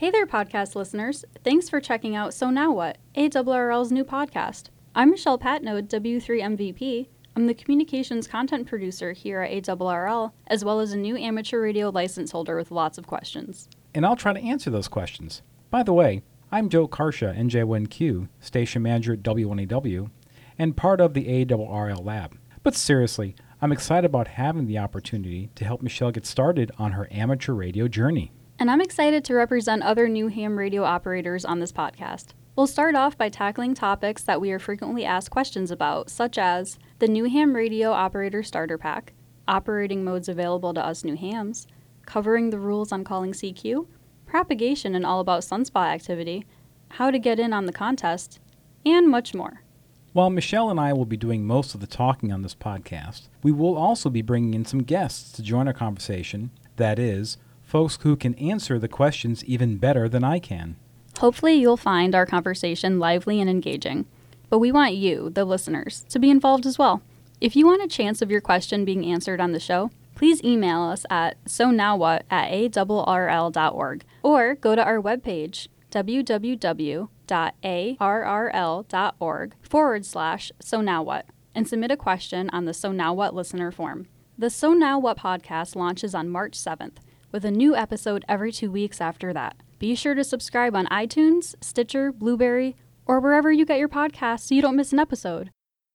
Hey there, podcast listeners. Thanks for checking out So Now What, ARRL's new podcast. I'm Michelle Patnode, W3MVP. I'm the communications content producer here at ARRL, as well as a new amateur radio license holder with lots of questions. And I'll try to answer those questions. By the way, I'm Joe Carcia, NJ1Q, station manager at W1AW, and part of the ARRL lab. But seriously, I'm excited about having the opportunity to help Michelle get started on her amateur radio journey. And I'm excited to represent other new ham radio operators on this podcast. We'll start off by tackling topics that we are frequently asked questions about, such as the new ham radio operator starter pack, operating modes available to us new hams, covering the rules on calling CQ, propagation and all about sunspot activity, how to get in on the contest, and much more. While Michelle and I will be doing most of the talking on this podcast, we will also be bringing in some guests to join our conversation. That is, folks who can answer the questions even better than I can. Hopefully, you'll find our conversation lively and engaging. But we want you, the listeners, to be involved as well. If you want a chance of your question being answered on the show, please email us at so now what at arrl.org or go to our webpage www.arrl.org forward slash so now what and submit a question on the So Now What listener form. The So Now What podcast launches on March 7th with a new episode every two weeks after that. Be sure to subscribe on iTunes, Stitcher, Blubrry, or wherever you get your podcasts so you don't miss an episode.